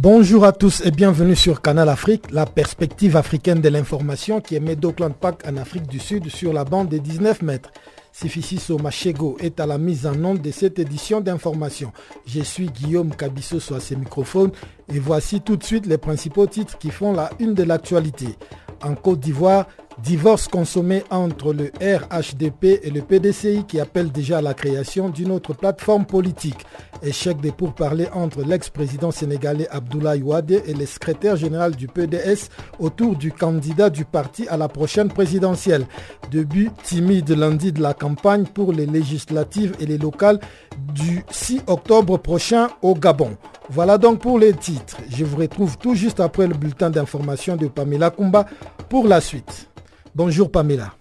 Bonjour à tous et bienvenue sur Canal Afrique, la perspective africaine de l'information qui émet d'Auckland Park en Afrique du Sud sur la bande des 19 mètres. Sifisiso Machego est à la mise en onde de cette édition d'information. Je suis Guillaume Cabissoso à ces microphones et voici tout de suite les principaux titres qui font la une de l'actualité. En Côte d'Ivoire, Divorce consommé entre le RHDP et le PDCI qui appelle déjà à la création d'une autre plateforme politique. Échec des pourparlers entre l'ex-président sénégalais Abdoulaye Ouadé et le secrétaire général du PDS autour du candidat du parti à la prochaine présidentielle. Début timide lundi de la campagne pour les législatives et les locales du 6 octobre prochain au Gabon. Voilà donc pour les titres. Je vous retrouve tout juste après le bulletin d'information de Pamela Kumba pour la suite. Bonjour Pamela.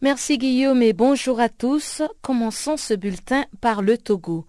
Merci Guillaume et bonjour à tous. Commençons ce bulletin par le Togo.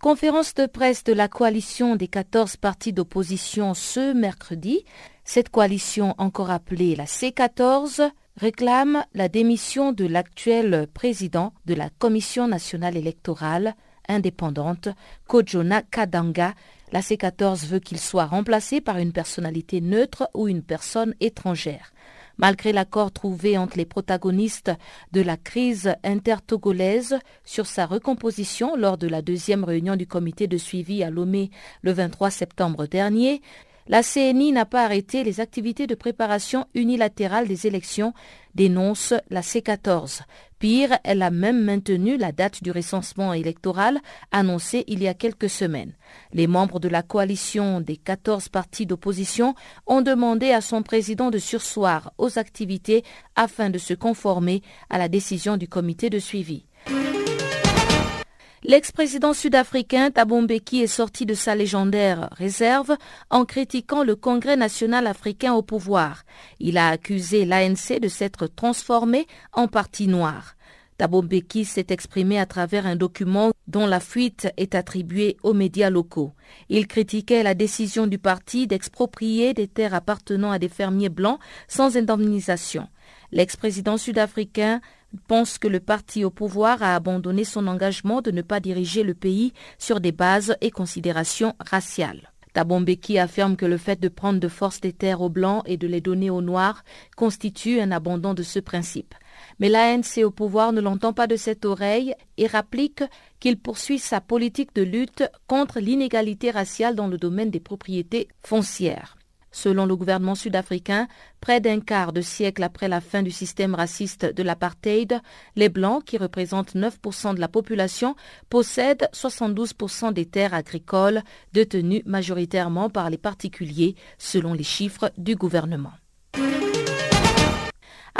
Conférence de presse de la coalition des 14 partis d'opposition ce mercredi. Cette coalition, encore appelée la C14, réclame la démission de l'actuel président de la Commission nationale électorale indépendante, Kojona Kadanga. La C14 veut qu'il soit remplacé par une personnalité neutre ou une personne étrangère. Malgré l'accord trouvé entre les protagonistes de la crise intertogolaise sur sa recomposition lors de la deuxième réunion du comité de suivi à Lomé le 23 septembre dernier, la CNI n'a pas arrêté les activités de préparation unilatérale des élections, dénonce la C14. Pire, elle a même maintenu la date du recensement électoral annoncée il y a quelques semaines. Les membres de la coalition des 14 partis d'opposition ont demandé à son président de sursoir aux activités afin de se conformer à la décision du comité de suivi. L'ex-président sud-africain Thabo Mbeki est sorti de sa légendaire réserve en critiquant le Congrès national africain au pouvoir. Il a accusé l'ANC de s'être transformé en parti noir. Thabo Mbeki s'est exprimé à travers un document dont la fuite est attribuée aux médias locaux. Il critiquait la décision du parti d'exproprier des terres appartenant à des fermiers blancs sans indemnisation. L'ex-président sud-africain pense que le parti au pouvoir a abandonné son engagement de ne pas diriger le pays sur des bases et considérations raciales. Tabombeki affirme que le fait de prendre de force des terres aux blancs et de les donner aux noirs constitue un abandon de ce principe. Mais l'ANC au pouvoir ne l'entend pas de cette oreille et rapplique qu'il poursuit sa politique de lutte contre l'inégalité raciale dans le domaine des propriétés foncières. Selon le gouvernement sud-africain, près d'un quart de siècle après la fin du système raciste de l'apartheid, les Blancs, qui représentent 9% de la population, possèdent 72% des terres agricoles détenues majoritairement par les particuliers, selon les chiffres du gouvernement.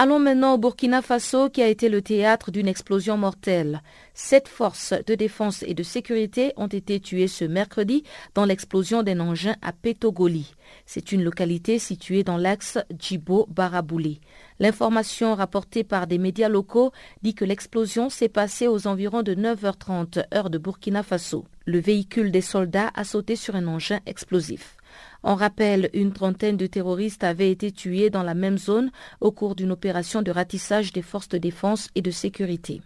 Allons maintenant au Burkina Faso qui a été le théâtre d'une explosion mortelle. Sept forces de défense et de sécurité ont été tuées ce mercredi dans l'explosion d'un engin à Petogoli. C'est une localité située dans l'axe Djibo-Barabouli. L'information rapportée par des médias locaux dit que l'explosion s'est passée aux environs de 9h30 heure de Burkina Faso. Le véhicule des soldats a sauté sur un engin explosif. On rappelle, une trentaine de terroristes avaient été tués dans la même zone au cours d'une opération de ratissage des forces de défense et de sécurité.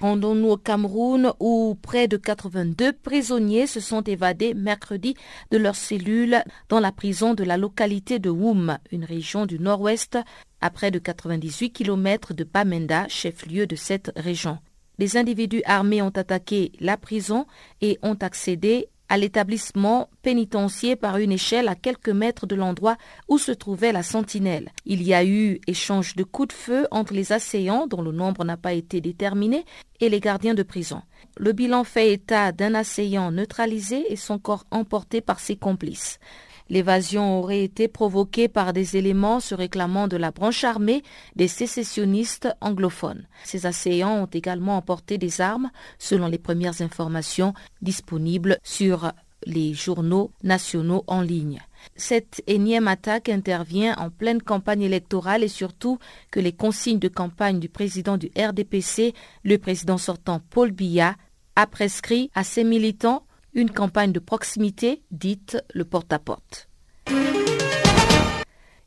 Rendons-nous au Cameroun où près de 82 prisonniers se sont évadés mercredi de leur cellule dans la prison de la localité de Woum, une région du nord-ouest, à près de 98 km de Bamenda, chef-lieu de cette région. Les individus armés ont attaqué la prison et ont accédé à l'établissement pénitentiaire par une échelle à quelques mètres de l'endroit où se trouvait la sentinelle. Il y a eu échange de coups de feu entre les assaillants, dont le nombre n'a pas été déterminé, et les gardiens de prison. Le bilan fait état d'un assaillant neutralisé et son corps emporté par ses complices. L'évasion aurait été provoquée par des éléments se réclamant de la branche armée des sécessionnistes anglophones. Ces assaillants ont également emporté des armes, selon les premières informations disponibles sur les journaux nationaux en ligne. Cette énième attaque intervient en pleine campagne électorale et surtout que les consignes de campagne du président du RDPC, le président sortant Paul Biya, a prescrit à ses militants une campagne de proximité dite le porte-à-porte.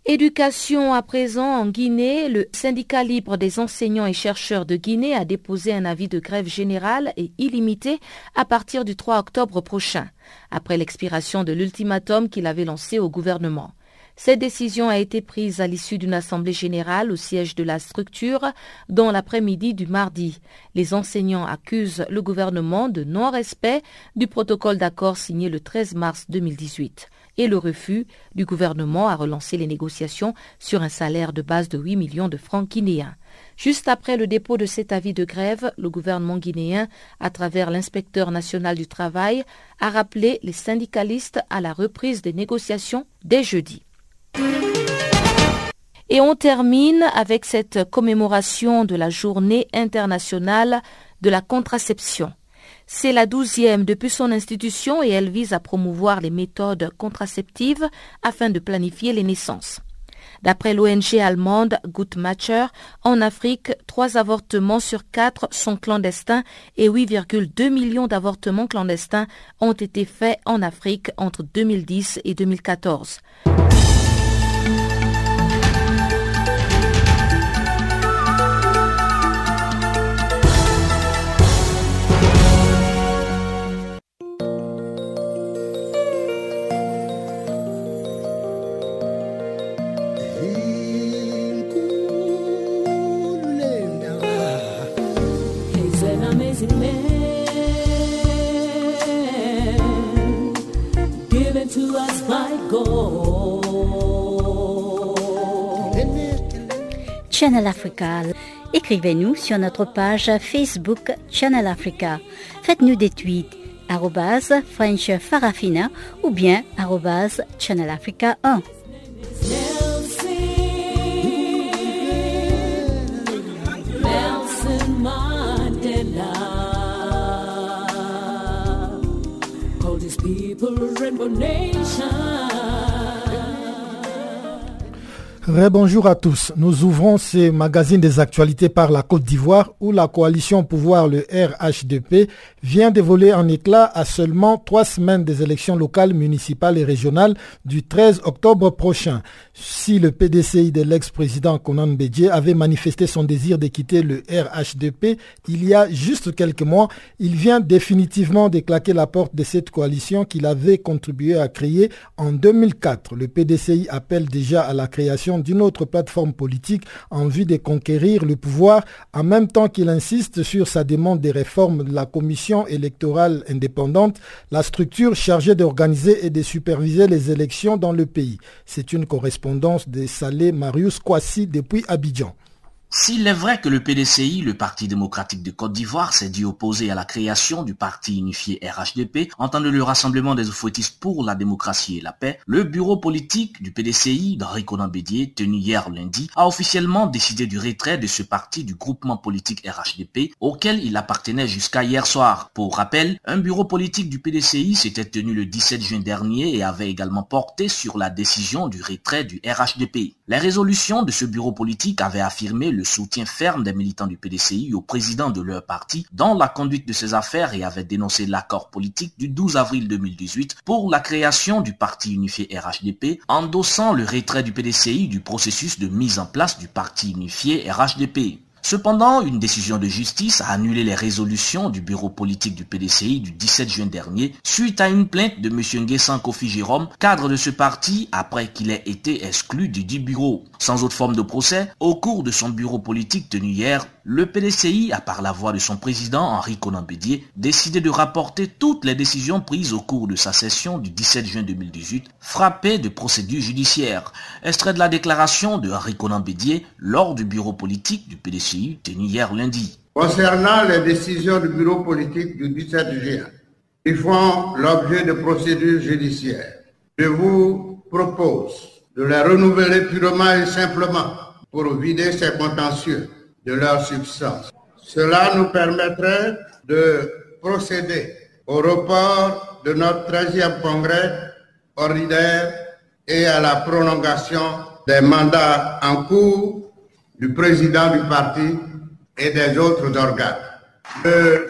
Éducation à présent en Guinée, le syndicat libre des enseignants et chercheurs de Guinée a déposé un avis de grève générale et illimité à partir du 3 octobre prochain, après l'expiration de l'ultimatum qu'il avait lancé au gouvernement. Cette décision a été prise à l'issue d'une assemblée générale au siège de la structure dans l'après-midi du mardi. Les enseignants accusent le gouvernement de non-respect du protocole d'accord signé le 13 mars 2018 et le refus du gouvernement à relancer les négociations sur un salaire de base de 8 millions de francs guinéens. Juste après le dépôt de cet avis de grève, le gouvernement guinéen, à travers l'inspecteur national du travail, a rappelé les syndicalistes à la reprise des négociations dès jeudi. Et on termine avec cette commémoration de la journée internationale de la contraception. C'est la douzième depuis son institution et elle vise à promouvoir les méthodes contraceptives afin de planifier les naissances. D'après l'ONG allemande Guttmacher, en Afrique, trois avortements sur quatre sont clandestins et 8,2 millions d'avortements clandestins ont été faits en Afrique entre 2010 et 2014. Channel Africa. Écrivez-nous sur notre page Facebook Channel Africa. Faites-nous des tweets French Farafina ou bien Channel Africa 1. Bonjour à tous. Nous ouvrons ces magazines des actualités par la Côte d'Ivoire où la coalition pouvoir, le RHDP, vient de voler en éclat à seulement trois semaines des élections locales, municipales et régionales du 13 octobre prochain. Si le PDCI de l'ex-président Conan Bédier avait manifesté son désir de quitter le RHDP il y a juste quelques mois, il vient définitivement de claquer la porte de cette coalition qu'il avait contribué à créer en 2004. Le PDCI appelle déjà à la création d'une autre plateforme politique en vue de conquérir le pouvoir, en même temps qu'il insiste sur sa demande des réformes de la commission électorale indépendante, la structure chargée d'organiser et de superviser les élections dans le pays. C'est une correspondance de Salé Marius Kwasi depuis Abidjan. S'il est vrai que le PDCI, le Parti démocratique de Côte d'Ivoire, s'est dit opposé à la création du parti unifié RHDP en temps de le rassemblement des oufouettistes pour la démocratie et la paix, le bureau politique du PDCI d'Henri Conan Bédier, tenu hier lundi, a officiellement décidé du retrait de ce parti du groupement politique RHDP auquel il appartenait jusqu'à hier soir. Pour rappel, un bureau politique du PDCI s'était tenu le 17 juin dernier et avait également porté sur la décision du retrait du RHDP. Les résolutions de ce bureau politique avaient affirmé le soutien ferme des militants du PDCI au président de leur parti dans la conduite de ces affaires et avait dénoncé l'accord politique du 12 avril 2018 pour la création du parti unifié RHDP, endossant le retrait du PDCI du processus de mise en place du parti unifié RHDP. Cependant, une décision de justice a annulé les résolutions du bureau politique du PDCI du 17 juin dernier suite à une plainte de M. Nguessan Kofi Jérôme, cadre de ce parti, après qu'il ait été exclu du dit bureau. Sans autre forme de procès, au cours de son bureau politique tenu hier, le PDCI a par la voix de son président Henri Conan Bédier décidé de rapporter toutes les décisions prises au cours de sa session du 17 juin 2018, frappé de procédures judiciaires. Extrait de la déclaration de Henri Conan Bédier lors du bureau politique du PDCI tenu hier lundi. Concernant les décisions du bureau politique du 17 juin, qui font l'objet de procédures judiciaires, je vous propose de les renouveler purement et simplement pour vider ces contentieux de leur substance. Cela nous permettrait de procéder au report de notre 13e congrès ordinaire et à la prolongation des mandats en cours du président du parti et des autres organes. De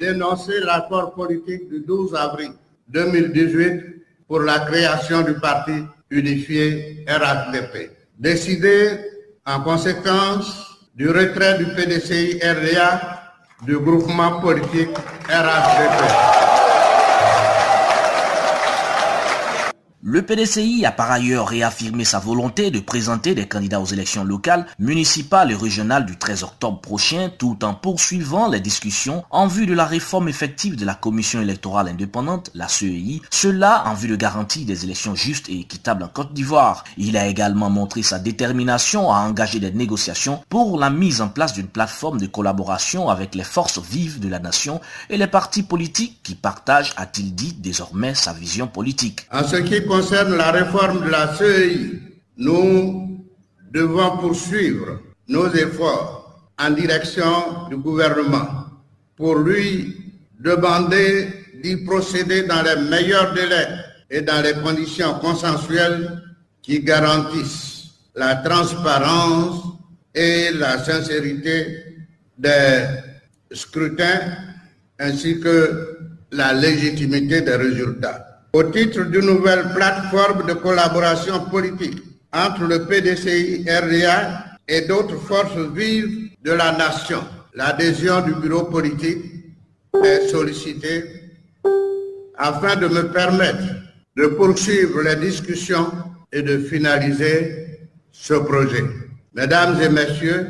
dénoncer l'accord politique du 12 avril 2018 pour la création du parti unifié RHDP. Décider en conséquence du retrait du PDCI RDA du groupement politique RHDP. Le PDCI a par ailleurs réaffirmé sa volonté de présenter des candidats aux élections locales, municipales et régionales du 13 octobre prochain, tout en poursuivant les discussions en vue de la réforme effective de la Commission électorale indépendante, la CEI, cela en vue de garantir des élections justes et équitables en Côte d'Ivoire. Il a également montré sa détermination à engager des négociations pour la mise en place d'une plateforme de collaboration avec les forces vives de la nation et les partis politiques qui partagent, a-t-il dit, désormais sa vision politique. Concerne la réforme de la CEI, nous devons poursuivre nos efforts en direction du gouvernement pour lui demander d'y procéder dans les meilleurs délais et dans les conditions consensuelles qui garantissent la transparence et la sincérité des scrutins ainsi que la légitimité des résultats au titre d'une nouvelle plateforme de collaboration politique entre le PDCI RDA et d'autres forces vives de la nation. L'adhésion du bureau politique est sollicitée afin de me permettre de poursuivre les discussions et de finaliser ce projet. Mesdames et messieurs,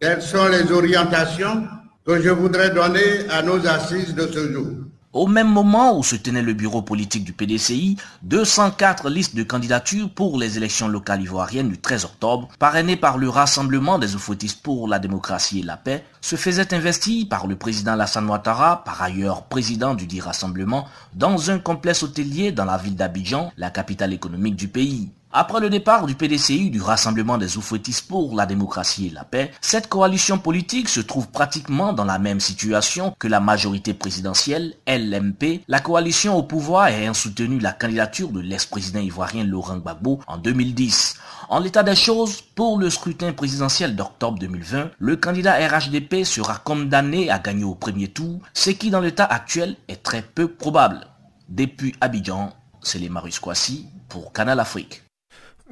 quelles sont les orientations que je voudrais donner à nos assises de ce jour? Au même moment où se tenait le bureau politique du PDCI, 204 listes de candidatures pour les élections locales ivoiriennes du 13 octobre, parrainées par le Rassemblement des Oufouettistes pour la démocratie et la paix, se faisaient investir par le président Lassane Ouattara, par ailleurs président du dit Rassemblement, dans un complexe hôtelier dans la ville d'Abidjan, la capitale économique du pays. Après le départ du PDCI du Rassemblement des Oufouettistes pour la démocratie et la paix, cette coalition politique se trouve pratiquement dans la même situation que la majorité présidentielle, LMP, la coalition au pouvoir ayant soutenu la candidature de l'ex-président ivoirien Laurent Gbagbo en 2010. En l'état des choses, pour le scrutin présidentiel d'octobre 2020, le candidat RHDP sera condamné à gagner au premier tour, ce qui dans l'état actuel est très peu probable. Depuis Abidjan, c'est les Marius pour Canal Afrique.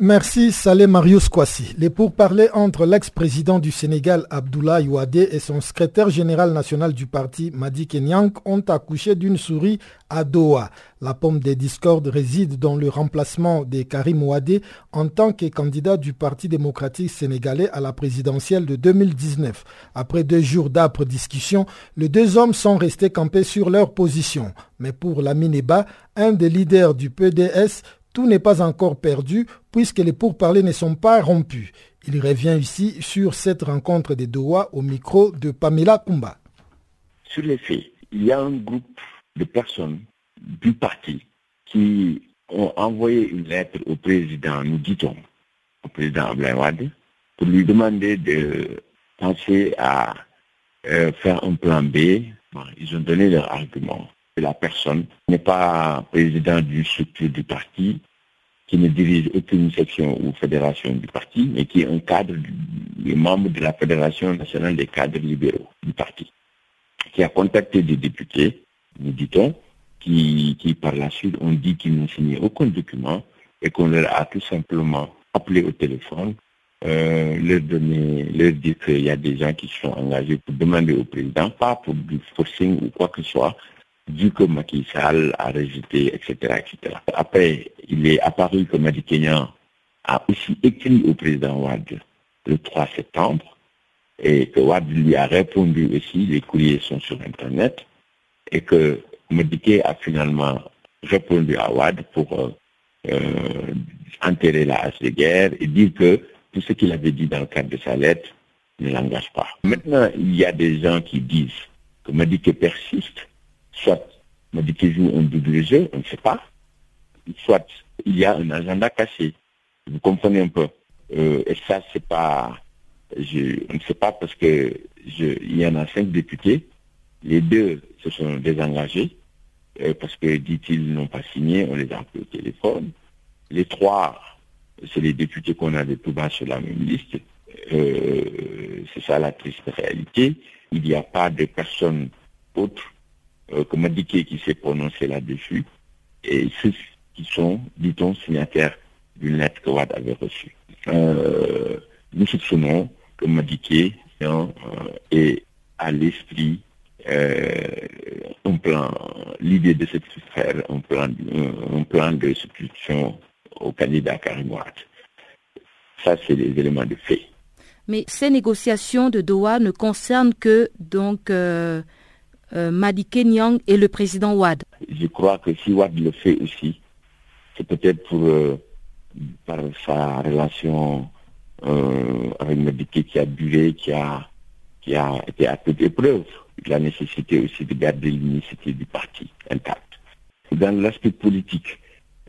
Merci Saleh Marius Kwasi. Les pourparlers entre l'ex-président du Sénégal Abdoulaye Ouadé et son secrétaire général national du parti Madi Kenyang ont accouché d'une souris à Doha. La pomme des discordes réside dans le remplacement de Karim Ouadé en tant que candidat du Parti démocratique sénégalais à la présidentielle de 2019. Après deux jours d'âpres discussions, les deux hommes sont restés campés sur leur position. Mais pour Lamine Eba, un des leaders du PDS, tout n'est pas encore perdu puisque les pourparlers ne sont pas rompus. Il revient ici sur cette rencontre des Doha au micro de Pamela Kumba. Sur les faits, il y a un groupe de personnes du parti qui ont envoyé une lettre au président, nous dit-on, au président Ablaïwad, pour lui demander de penser à euh, faire un plan B. ils ont donné leur argument la personne n'est pas président d'une structure du parti, qui ne dirige aucune section ou fédération du parti, mais qui est un cadre, du, membre de la Fédération nationale des cadres libéraux du parti, qui a contacté des députés, nous dit-on, qui, qui par la suite ont dit qu'ils n'ont signé aucun document et qu'on leur a tout simplement appelé au téléphone, euh, leur donner, leur dire qu'il y a des gens qui sont engagés pour demander au président, pas pour du forcing ou quoi que ce soit, vu que Macky Sall a rejeté, etc., etc. Après, il est apparu que Madi Kenyan a aussi écrit au président Ouad le 3 septembre et que Ouad lui a répondu aussi, les courriers sont sur Internet, et que Madiké a finalement répondu à Ouad pour euh, euh, enterrer la hache de guerre et dire que tout ce qu'il avait dit dans le cadre de sa lettre ne l'engage pas. Maintenant, il y a des gens qui disent que Madiké persiste soit joue un double jeu, on ne sait pas, soit il y a un agenda caché. Vous comprenez un peu. Euh, et ça, c'est pas, je, on ne sait pas parce que il y en a cinq députés. Les deux se sont désengagés euh, parce que, dit-il, n'ont pas signé. On les a appelés au téléphone. Les trois, c'est les députés qu'on a de tout bas sur la même liste. Euh, c'est ça la triste réalité. Il n'y a pas de personne autre euh, Madiké qui s'est prononcé là-dessus. Et ceux qui sont, dit-on, signataires d'une lettre que Wad avait reçue. Euh, nous soupçonnons que Madiké hein, à l'esprit plan, l'idée de cette faire un plan, un plan de substitution au candidat Karim. Ça, c'est les éléments de fait. Mais ces négociations de Doha ne concernent que donc euh, euh Nyang et le président Ouad. Je crois que si Ouad le fait aussi, c'est peut-être pour euh, par sa relation euh, avec Madiké qui a duré, qui a qui a été à toute épreuve, la nécessité aussi de garder l'unicité du parti intact. Dans l'aspect politique,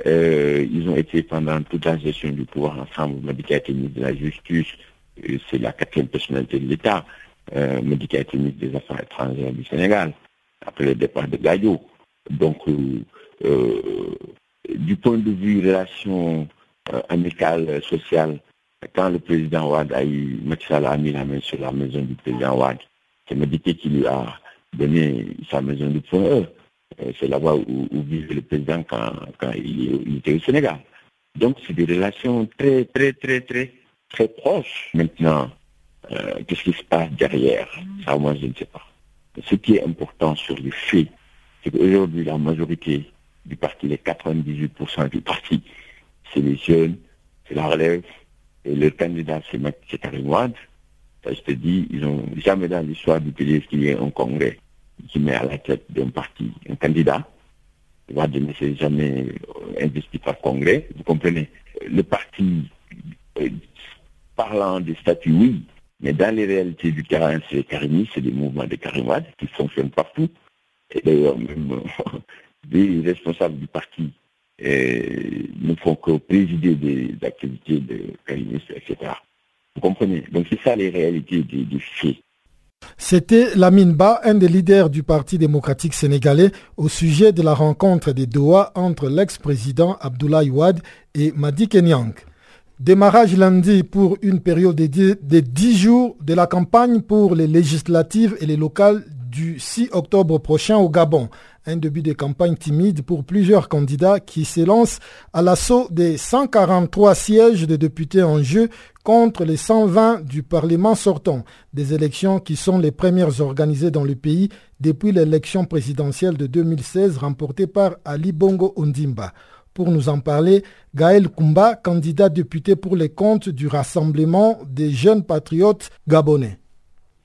ils ont été pendant toute la gestion du pouvoir ensemble. Madiké a été ministre de la Justice, c'est la quatrième personnalité de l'État, euh, ministre des Affaires étrangères du Sénégal, après le départ de Gaillot. Donc, euh, euh, du point de vue relation euh, amicale, sociale, quand le président Ouad a eu, a mis la main sur la maison du président Ouad, c'est Médiké qui lui a donné sa maison du point E. C'est là-bas où, vivait le président quand, quand il était au Sénégal. Donc, c'est des relations très, très, très, très très proche. Maintenant, euh, qu'est-ce qui se passe derrière? Ça, moi, je ne sais pas. Ce qui est important sur les faits, c'est qu'aujourd'hui, la majorité du parti, les 98% du parti, c'est les jeunes, c'est la relève, et le candidat, c'est Karim Wad. Ça, je te dis, ils n'ont jamais dans l'histoire du pays qu'il y ait un congrès qui met à la tête d'un parti un candidat. Wad ne s'est jamais investi par congrès, vous comprenez. Le parti euh, parlant des statuts, oui, mais dans les réalités du terrain, c'est Karimi, c'est des mouvements de Karimade qui fonctionnent partout. Et d'ailleurs, même des responsables du parti euh, ne font que présider des activités de karimistes, etc. Vous comprenez? Donc c'est ça les réalités des, faits. C'était Lamine Ba, un des leaders du Parti démocratique sénégalais, au sujet de la rencontre des Doha entre l'ex-président Abdoulaye Ouad et Madi Kenyang. Démarrage lundi pour une période de 10 jours de la campagne pour les législatives et les locales du 6 octobre prochain au Gabon. Un début de campagne timide pour plusieurs candidats qui s'élancent à l'assaut des 143 sièges de députés en jeu contre les 120 du Parlement sortant. Des élections qui sont les premières organisées dans le pays depuis l'élection présidentielle de 2016 remportée par Ali Bongo Ondimba. Pour nous en parler, Gaël Kumba, candidat député pour les comptes du Rassemblement des jeunes patriotes gabonais.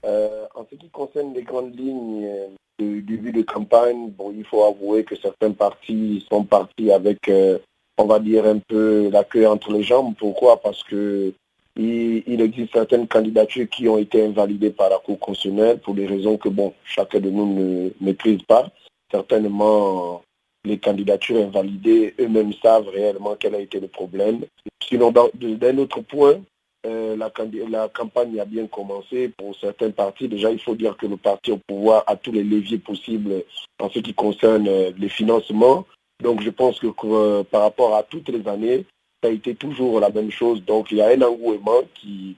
Euh, en ce qui concerne les grandes lignes euh, du début de campagne, bon, il faut avouer que certains partis sont partis avec, euh, on va dire, un peu la queue entre les jambes. Pourquoi? Parce que il, existe certaines candidatures qui ont été invalidées par la Cour constitutionnelle pour des raisons que bon, chacun de nous ne maîtrise pas. Certainement, les candidatures invalidées, eux-mêmes savent réellement quel a été le problème. Sinon, d'un autre point, euh, la, campagne a bien commencé pour certains partis. Déjà, il faut dire que le parti au pouvoir a tous les leviers possibles en ce qui concerne euh, les financements. Donc, je pense que euh, par rapport à toutes les années, ça a été toujours la même chose. Donc il y a un engouement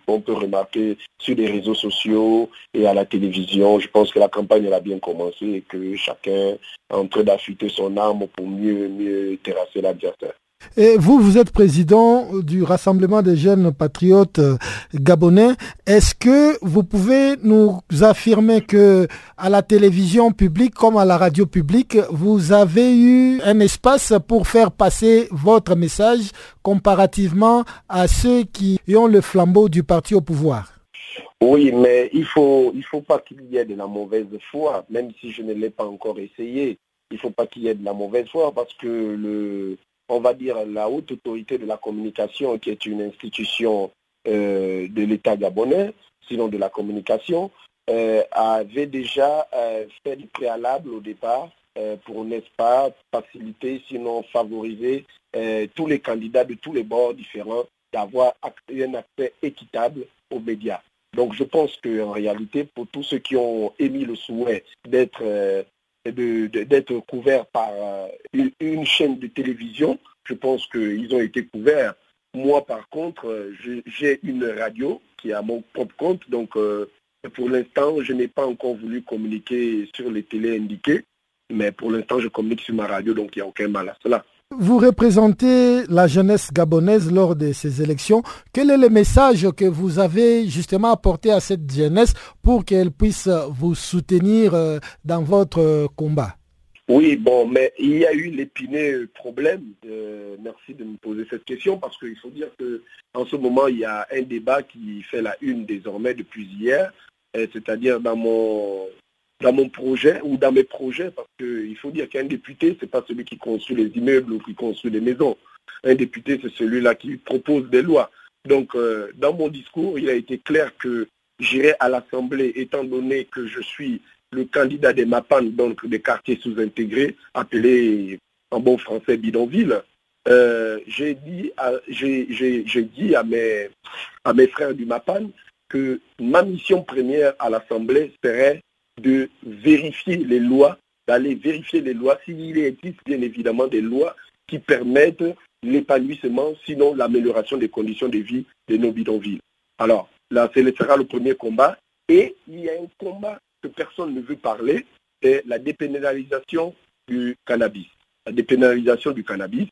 qu'on peut remarquer sur les réseaux sociaux et à la télévision. Je pense que la campagne a bien commencé et que chacun est en train d'affûter son arme pour mieux, mieux terrasser l'adversaire. Et vous, vous êtes président du Rassemblement des jeunes patriotes euh, gabonais. Est-ce que vous pouvez nous affirmer que à la télévision publique comme à la radio publique, vous avez eu un espace pour faire passer votre message comparativement à ceux qui ont le flambeau du parti au pouvoir? Oui, mais il faut, il faut pas qu'il y ait de la mauvaise foi, même si je ne l'ai pas encore essayé. Il faut pas qu'il y ait de la mauvaise foi parce que le, on va dire, la haute autorité de la communication, qui est une institution euh, de l'État gabonais, sinon de la communication, euh, avait déjà euh, fait du préalable au départ pour, n'est-ce pas, faciliter, sinon favoriser tous les candidats de tous les bords différents d'avoir un accès équitable aux médias. Donc je pense qu'en réalité, pour tous ceux qui ont émis le souhait d'être d'être couverts par euh, une, chaîne de télévision, je pense qu'ils ont été couverts. Moi, par contre, j'ai une radio qui est à mon propre compte, donc pour l'instant, je n'ai pas encore voulu communiquer sur les télés indiquées, mais pour l'instant, je communique sur ma radio, donc il n'y a aucun mal à cela. Vous représentez la jeunesse gabonaise lors de ces élections. Quel est le message que vous avez justement apporté à cette jeunesse pour qu'elle puisse vous soutenir euh, dans votre combat? Oui, bon, mais il y a eu l'épineux problème. merci de me poser cette question parce qu'il faut dire qu'en ce moment, il y a un débat qui fait la une désormais depuis hier, c'est-à-dire dans mon dans mon projet ou dans mes projets, parce qu'il faut dire qu'un député, ce n'est pas celui qui construit les immeubles ou qui construit les maisons. Un député, c'est celui-là qui propose des lois. Donc, euh, dans mon discours, il a été clair que j'irai à l'Assemblée, étant donné que je suis le candidat des MAPAN, donc des quartiers sous-intégrés, appelés en bon français bidonville. Euh, j'ai dit, à, dit à, mes, à mes frères du MAPAN que ma mission première à l'Assemblée serait de vérifier les lois, d'aller vérifier les lois s'il existe bien évidemment des lois qui permettent l'épanouissement, sinon l'amélioration des conditions de vie de nos bidonvilles. Alors, là, ce sera le premier combat. Et il y a un combat que personne ne veut parler, c'est la dépénalisation du cannabis. La dépénalisation du cannabis.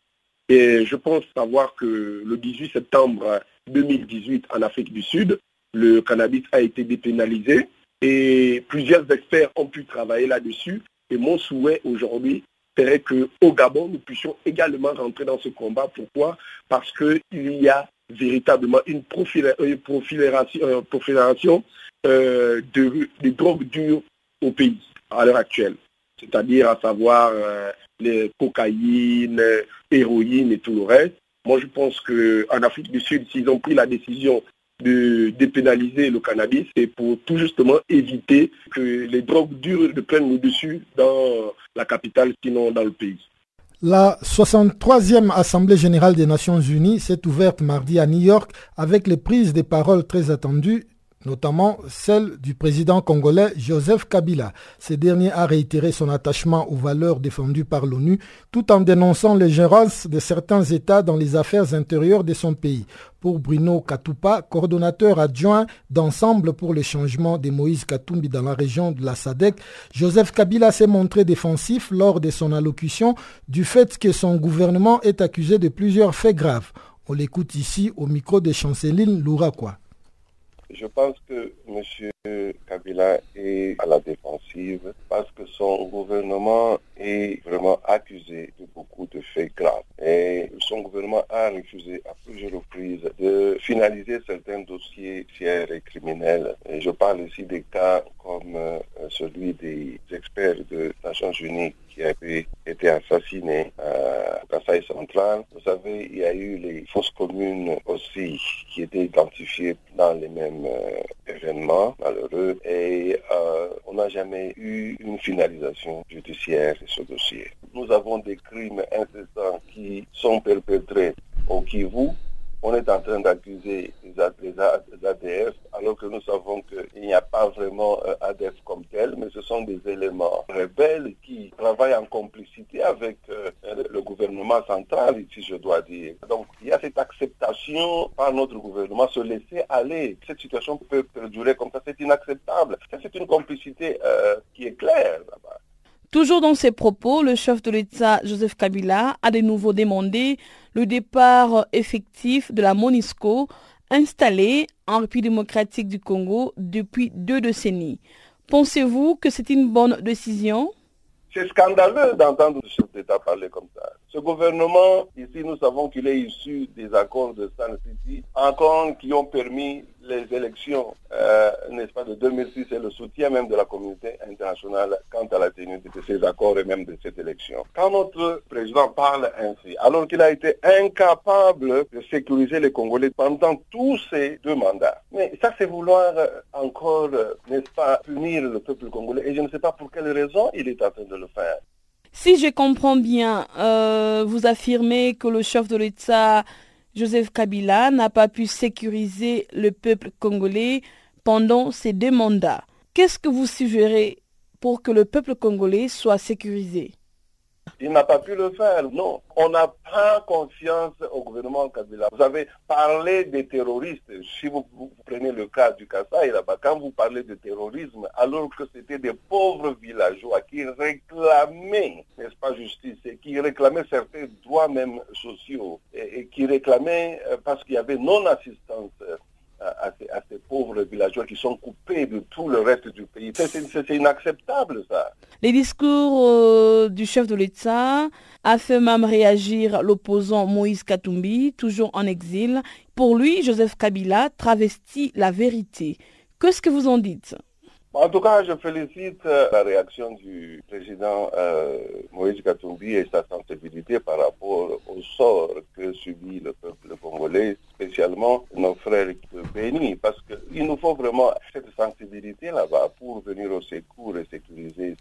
Et je pense savoir que le 18 septembre 2018 en Afrique du Sud, le cannabis a été dépénalisé et plusieurs experts ont pu travailler là-dessus. Et mon souhait aujourd'hui serait qu'au Gabon, nous puissions également rentrer dans ce combat. Pourquoi? Parce qu'il y a véritablement une profilation, euh, de, drogues dures au pays à l'heure actuelle. C'est-à-dire à savoir euh, les cocaïnes, héroïne et tout le reste. Moi, je pense qu'en Afrique du Sud, s'ils ont pris la décision de dépénaliser le cannabis, c'est pour tout justement éviter que les drogues dures ne prennent le dessus dans la capitale, sinon dans le pays. La 63e Assemblée générale des Nations unies s'est ouverte mardi à New York avec les prises de paroles très attendues notamment celle du président congolais Joseph Kabila. Ce dernier a réitéré son attachement aux valeurs défendues par l'ONU tout en dénonçant l'ingérence de certains États dans les affaires intérieures de son pays. Pour Bruno Katoupa, coordonnateur adjoint d'ensemble pour le changement de Moïse Katumbi dans la région de la SADEC, Joseph Kabila s'est montré défensif lors de son allocution du fait que son gouvernement est accusé de plusieurs faits graves. On l'écoute ici au micro de Chanceline Louraquois. Je pense que M. Kabila est à la défensive parce que son gouvernement est vraiment accusé de beaucoup de faits graves. Et son gouvernement a refusé à plusieurs reprises de finaliser certains dossiers fiers et criminels. Et je parle ici des cas comme euh, celui des experts de Nations Unies qui avaient été assassinés à Kassai central. Vous savez, il y a eu les fausses communes aussi qui étaient identifiées dans les mêmes euh, événements malheureux et euh, on n'a jamais eu une finalisation judiciaire de ce dossier. Nous avons des crimes incessants qui sont perpétrés au Kivu on est en train d'accuser les, ADF alors que nous savons qu'il n'y a pas vraiment euh, ADF comme tel, mais ce sont des éléments rebelles qui travaillent en complicité avec euh, le gouvernement central, si je dois dire. Donc il y a cette acceptation par notre gouvernement, se laisser aller. Cette situation peut perdurer comme ça, c'est inacceptable. C'est une complicité euh, qui est claire là-bas. Toujours dans ses propos, le chef de l'État, Joseph Kabila, a de nouveau demandé le départ effectif de la MONISCO installée en République démocratique du Congo depuis deux décennies. Pensez-vous que c'est une bonne décision? C'est scandaleux d'entendre le chef d'État parler comme ça. Ce gouvernement, ici, nous savons qu'il est issu des accords de San City, accords qui ont permis les élections, euh, n'est-ce pas, de 2006 et le soutien même de la communauté internationale quant à la tenue de ces accords et même de cette élection. Quand notre président parle ainsi, alors qu'il a été incapable de sécuriser les Congolais pendant tous ces deux mandats, mais ça c'est vouloir euh, encore, euh, n'est-ce pas, punir le peuple congolais et je ne sais pas pour quelle raison il est en train de le faire. Si je comprends bien, vous affirmez que le chef de l'État, Joseph Kabila, n'a pas pu sécuriser le peuple congolais pendant ses deux mandats. Qu'est-ce que vous suggérez pour que le peuple congolais soit sécurisé? Il n'a pas pu le faire, non. On n'a pas confiance au gouvernement Kabila. Vous avez parlé des terroristes. Si vous, prenez le cas du Kassai, là-bas, quand vous parlez de terrorisme, alors que c'était des pauvres villageois qui réclamaient, n'est-ce pas, justice, et qui réclamaient certains droits même sociaux, et qui réclamaient, euh, parce qu'il y avait non-assistance à ces, pauvres villageois qui sont coupés de tout le reste du pays. C'est inacceptable ça. Les discours euh, du chef de l'État a fait même réagir l'opposant Moïse Katumbi, toujours en exil. Pour lui, Joseph Kabila travestit la vérité. Qu'est-ce que vous en dites? En tout cas, je félicite euh, la réaction du président euh, Moïse Katumbi et sa sensibilité par rapport au sort que subit le peuple congolais, spécialement nos frères bénis, parce qu'il nous faut vraiment cette sensibilité là-bas pour venir au secours et sécuriser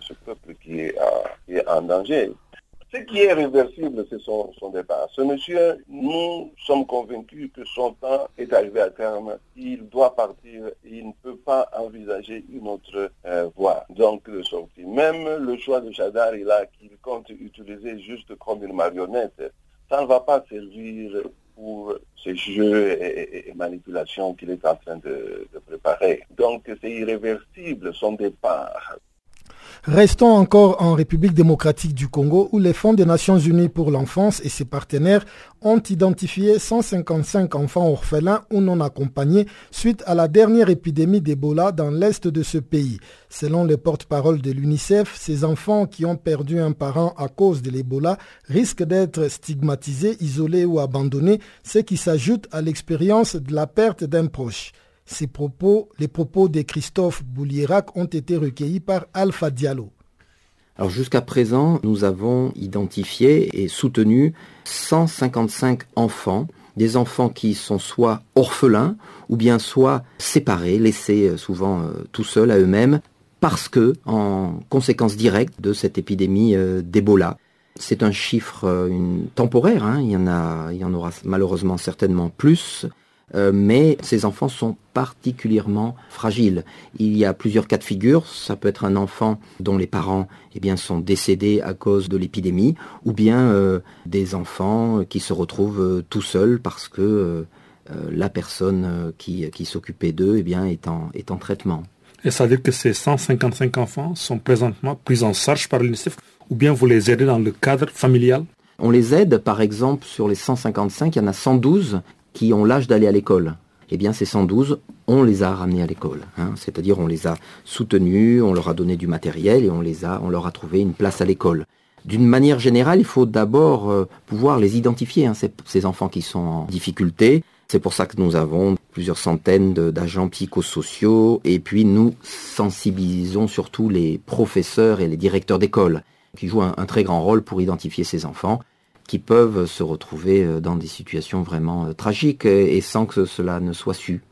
ce peuple qui est en danger. Ce qui est réversible, c'est son, départ. Ce monsieur, nous sommes convaincus que son temps est arrivé à terme. Il doit partir. Pas envisager une autre euh, voie donc de sortie. Même le choix de Chadar, il a qu'il compte utiliser juste comme une marionnette. Ça ne va pas servir pour ces jeux et, manipulations qu'il est en train de préparer. Donc c'est irréversible son départ. Restons encore en République démocratique du Congo où les fonds des Nations Unies pour l'enfance et ses partenaires ont identifié 155 enfants orphelins ou non accompagnés suite à la dernière épidémie d'Ebola dans l'est de ce pays. Selon les porte-parole de l'UNICEF, ces enfants qui ont perdu un parent à cause de l'Ebola risquent d'être stigmatisés, isolés ou abandonnés, ce qui s'ajoute à l'expérience de la perte d'un proche. Ces propos, les propos de Christophe Boulierac ont été recueillis par Alpha Diallo. Alors jusqu'à présent, nous avons identifié et soutenu 155 enfants, des enfants qui sont soit orphelins ou bien soit séparés, laissés euh, souvent euh, tout seuls à eux-mêmes parce que en conséquence directe de cette épidémie euh, d'Ebola. C'est un chiffre temporaire, hein. il, y en a, il y en aura malheureusement certainement plus. Euh, mais ces enfants sont particulièrement fragiles. Il y a plusieurs cas de figure. Ça peut être un enfant dont les parents eh bien, sont décédés à cause de l'épidémie, ou bien euh, des enfants qui se retrouvent euh, tout seuls parce que la personne qui, qui s'occupait d'eux eh bien, est, en, est en traitement. Et ça veut dire que ces 155 enfants sont présentement pris en charge par l'UNICEF, ou bien vous les aidez dans le cadre familial? On les aide, par exemple, sur les 155, il y en a 112 qui ont l'âge d'aller à l'école. Eh bien, ces 112, on les a ramenés à l'école. Hein. C'est-à-dire, on les a soutenus, on leur a donné du matériel et on, les a, on leur a trouvé une place à l'école. D'une manière générale, il faut d'abord euh, pouvoir les identifier, hein, ces, enfants qui sont en difficulté. C'est pour ça que nous avons plusieurs centaines d'agents psychosociaux et puis nous sensibilisons surtout les professeurs et les directeurs d'école qui jouent un très grand rôle pour identifier ces enfants qui peuvent se retrouver euh, dans des situations vraiment euh, tragiques et sans que cela ne soit su.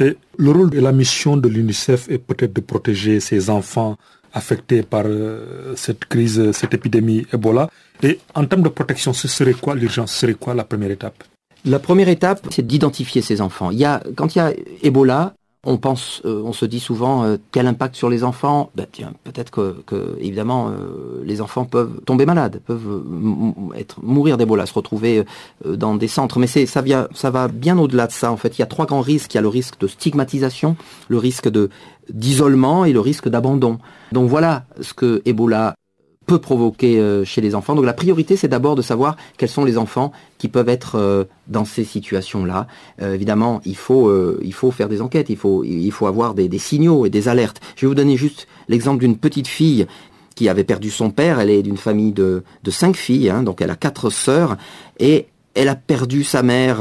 Et le rôle et la mission de l'UNICEF est peut-être de protéger ces enfants affectés par euh, cette crise, cette épidémie Ebola. Et en termes de protection, ce serait quoi? L'urgence Ce serait quoi la première étape? La première étape, c'est d'identifier ces enfants. Il y a, quand il y a Ebola, on pense, euh, on se dit souvent euh, quel impact sur les enfants? Ben, peut-être que, évidemment euh, les enfants peuvent tomber malades, peuvent être mourir d'Ebola, se retrouver dans des centres. Mais c'est ça vient, ça va bien au-delà de ça. En fait, il y a trois grands risques. Il y a le risque de stigmatisation, le risque d'isolement et le risque d'abandon. Donc voilà ce que Ebola peut provoquer euh, chez les enfants. Donc la priorité, c'est d'abord de savoir quels sont les enfants qui peuvent être euh, dans ces situations-là. Euh, évidemment, il faut, il faut faire des enquêtes, il faut, il faut avoir des, signaux et des alertes. Je vais vous donner juste l'exemple d'une petite fille qui avait perdu son père. Elle est d'une famille de, de cinq filles, hein, donc elle a quatre sœurs, et elle a perdu sa mère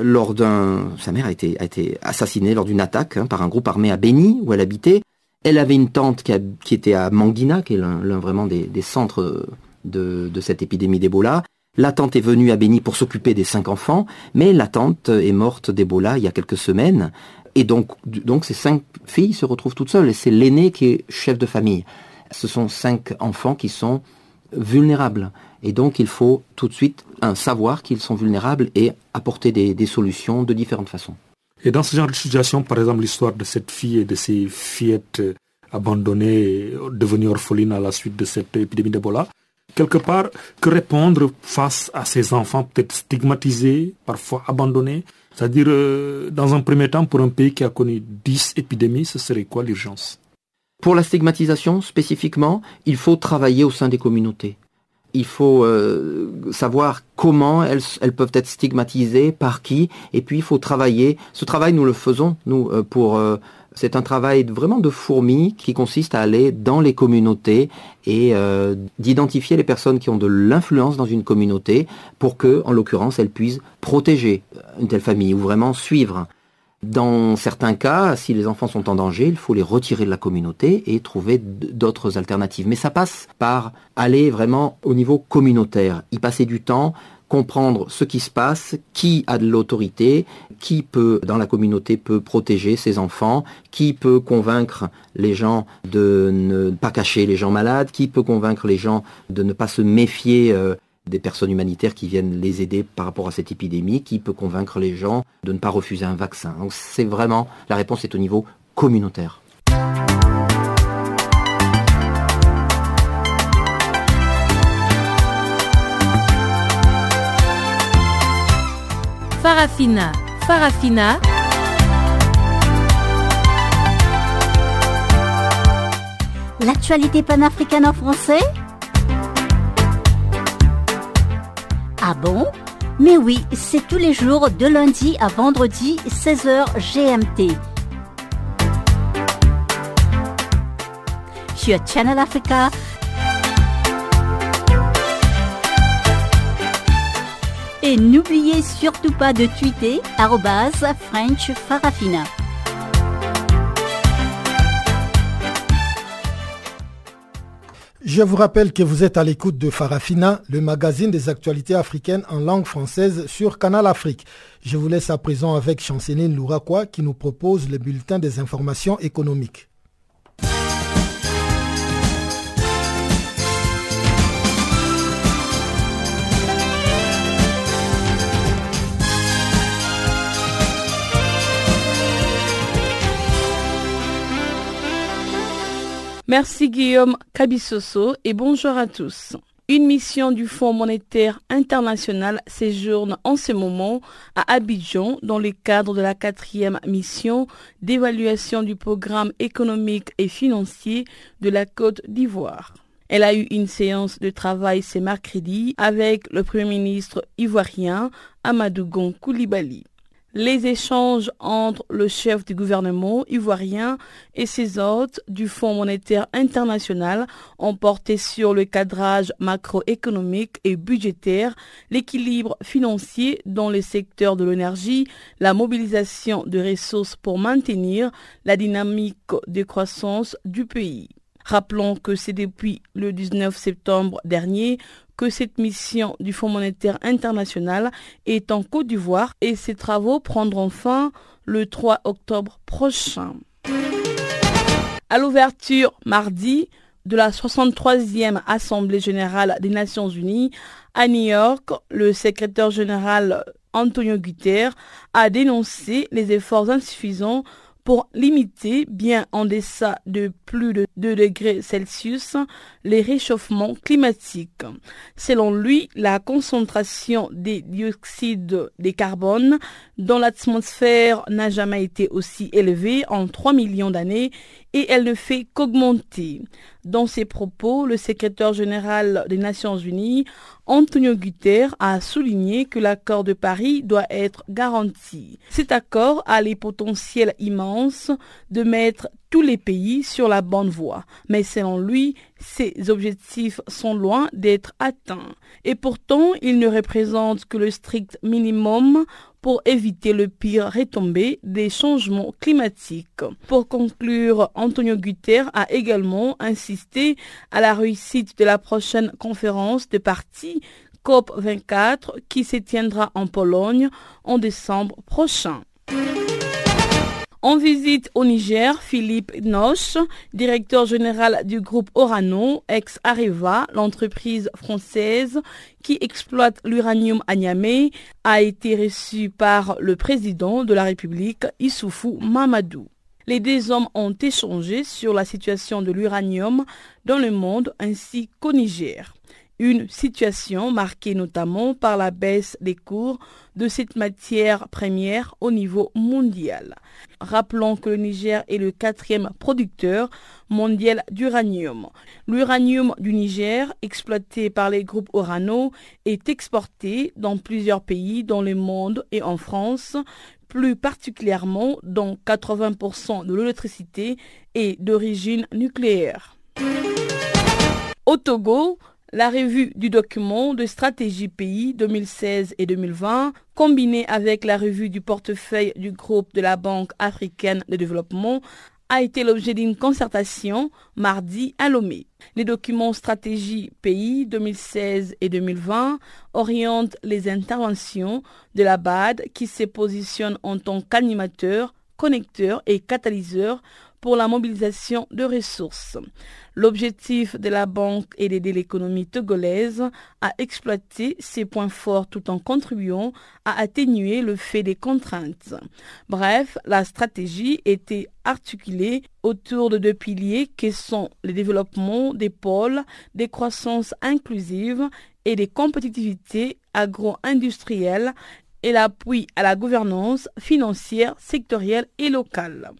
lors d'un... Sa mère a été, a été assassinée lors d'une attaque hein, par un groupe armé à Béni, où elle habitait. Elle avait une tante qui, était à Manguina, qui est l'un vraiment des, centres de, cette épidémie d'Ebola. La tante est venue à Béni pour s'occuper des cinq enfants, mais la tante est morte d'Ebola il y a quelques semaines. Et donc, ces cinq filles se retrouvent toutes seules. Et c'est l'aîné qui est chef de famille. Ce sont cinq enfants qui sont vulnérables. Et donc il faut tout de suite savoir qu'ils sont vulnérables et apporter des, solutions de différentes façons. Et dans ce genre de situation, par exemple l'histoire de cette fille et de ces fillettes abandonnées, devenues orphelines à la suite de cette épidémie d'Ebola, quelque part, que répondre face à ces enfants peut-être stigmatisés, parfois abandonnés? C'est-à-dire, euh, dans un premier temps, pour un pays qui a connu 10 épidémies, ce serait quoi l'urgence? Pour la stigmatisation, spécifiquement, il faut travailler au sein des communautés. Il faut euh, savoir comment elles, peuvent être stigmatisées, par qui, et puis il faut travailler. Ce travail, nous le faisons, nous, euh, pour c'est un travail vraiment de fourmi qui consiste à aller dans les communautés et euh, d'identifier les personnes qui ont de l'influence dans une communauté pour que, en l'occurrence, elles puissent protéger une telle famille ou vraiment suivre. Dans certains cas, si les enfants sont en danger, il faut les retirer de la communauté et trouver d'autres alternatives. Mais ça passe par aller vraiment au niveau communautaire, y passer du temps, comprendre ce qui se passe, qui a de l'autorité, qui peut, dans la communauté, peut protéger ses enfants, qui peut convaincre les gens de ne pas cacher les gens malades, qui peut convaincre les gens de ne pas se méfier euh, des personnes humanitaires qui viennent les aider par rapport à cette épidémie, qui peut convaincre les gens de ne pas refuser un vaccin. Donc c'est vraiment, la réponse est au niveau communautaire. Farafina. Farafina. L'actualité panafricaine en français? Ah bon? Mais oui, c'est tous les jours de lundi à vendredi, 16h GMT. Sur Channel Africa Et n'oubliez surtout pas de tweeter French Farafina. Je vous rappelle que vous êtes à l'écoute de Farafina, le magazine des actualités africaines en langue française sur Canal Afrique. Je vous laisse à présent avec Chanceline Louraquois qui nous propose le bulletin des informations économiques. Merci Guillaume Cabissoso et bonjour à tous. Une mission du Fonds monétaire international séjourne en ce moment à Abidjan dans le cadre de la quatrième mission d'évaluation du programme économique et financier de la Côte d'Ivoire. Elle a eu une séance de travail ce mercredi avec le Premier ministre ivoirien Amadou Gon Koulibaly. Les échanges entre le chef du gouvernement ivoirien et ses hôtes du Fonds monétaire international ont porté sur le cadrage macroéconomique et budgétaire, l'équilibre financier dans les secteurs de l'énergie, la mobilisation de ressources pour maintenir la dynamique de croissance du pays. Rappelons que c'est depuis le 19 septembre dernier que cette mission du Fonds monétaire international est en Côte d'Ivoire et ses travaux prendront fin le 3 octobre prochain. À l'ouverture mardi de la 63e Assemblée générale des Nations unies à New York, le secrétaire général Antonio Guterres a dénoncé les efforts insuffisants pour limiter bien en deçà de plus de 2 degrés Celsius les réchauffements climatiques. Selon lui, la concentration des dioxydes de carbone dans l'atmosphère n'a jamais été aussi élevée en 3 millions d'années et elle ne fait qu'augmenter. Dans ses propos, le secrétaire général des Nations Unies, Antonio Guterres, a souligné que l'accord de Paris doit être garanti. Cet accord a les potentiels immenses de mettre tous les pays sur la bonne voie. Mais selon lui, ces objectifs sont loin d'être atteints. Et pourtant, ils ne représentent que le strict minimum pour éviter le pire retombé des changements climatiques. Pour conclure, Antonio Guterres a également insisté à la réussite de la prochaine conférence de partis COP24 qui se tiendra en Pologne en décembre prochain. En visite au Niger, Philippe Noche, directeur général du groupe Orano, ex-Areva, l'entreprise française qui exploite l'uranium à Niamey, a été reçu par le président de la République, Issoufou Mamadou. Les deux hommes ont échangé sur la situation de l'uranium dans le monde ainsi qu'au Niger. Une situation marquée notamment par la baisse des cours de cette matière première au niveau mondial. Rappelons que le Niger est le quatrième producteur mondial d'uranium. L'uranium du Niger, exploité par les groupes Orano, est exporté dans plusieurs pays dans le monde et en France, plus particulièrement dans 80% de l'électricité est d'origine nucléaire. Au Togo, la revue du document de stratégie pays 2016 et 2020, combinée avec la revue du portefeuille du groupe de la Banque africaine de développement, a été l'objet d'une concertation mardi à Lomé. Les documents stratégie pays 2016 et 2020 orientent les interventions de la BAD qui se positionne en tant qu'animateur, connecteur et catalyseur pour la mobilisation de ressources. L'objectif de la banque est d'aider l'économie togolaise à exploiter ses points forts tout en contribuant à atténuer le fait des contraintes. Bref, la stratégie était articulée autour de deux piliers qui sont le développement des pôles, des croissances inclusives et des compétitivités agro-industrielles et l'appui à la gouvernance financière sectorielle et locale.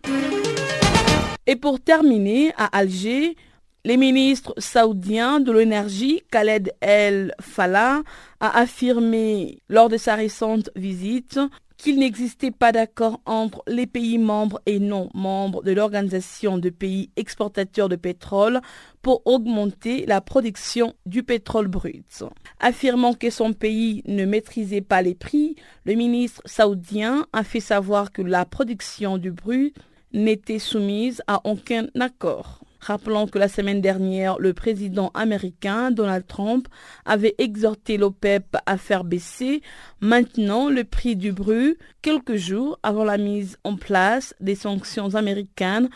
Et pour terminer, à Alger, les ministres saoudiens de l'énergie, Khaled El Falah, a affirmé lors de sa récente visite qu'il n'existait pas d'accord entre les pays membres et non membres de l'Organisation de pays exportateurs de pétrole pour augmenter la production du pétrole brut. Affirmant que son pays ne maîtrisait pas les prix, le ministre saoudien a fait savoir que la production du brut n'était soumise à aucun accord. Rappelons que la semaine dernière, le président américain Donald Trump avait exhorté l'OPEP à faire baisser maintenant le prix du brut quelques jours avant la mise en place des sanctions américaines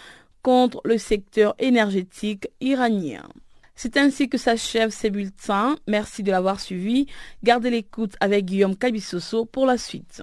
contre le secteur énergétique iranien. C'est ainsi que s'achève ces bulletins. Merci de l'avoir suivi. Gardez l'écoute avec Guillaume Cabissoso pour la suite.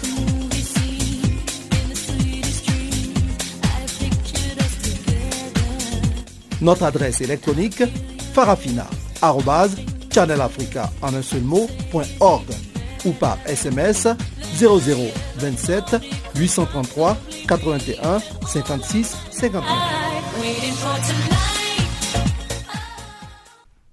Notre adresse électronique farafina.channelafrica en un seul ou par SMS 0027 833 81 56 59.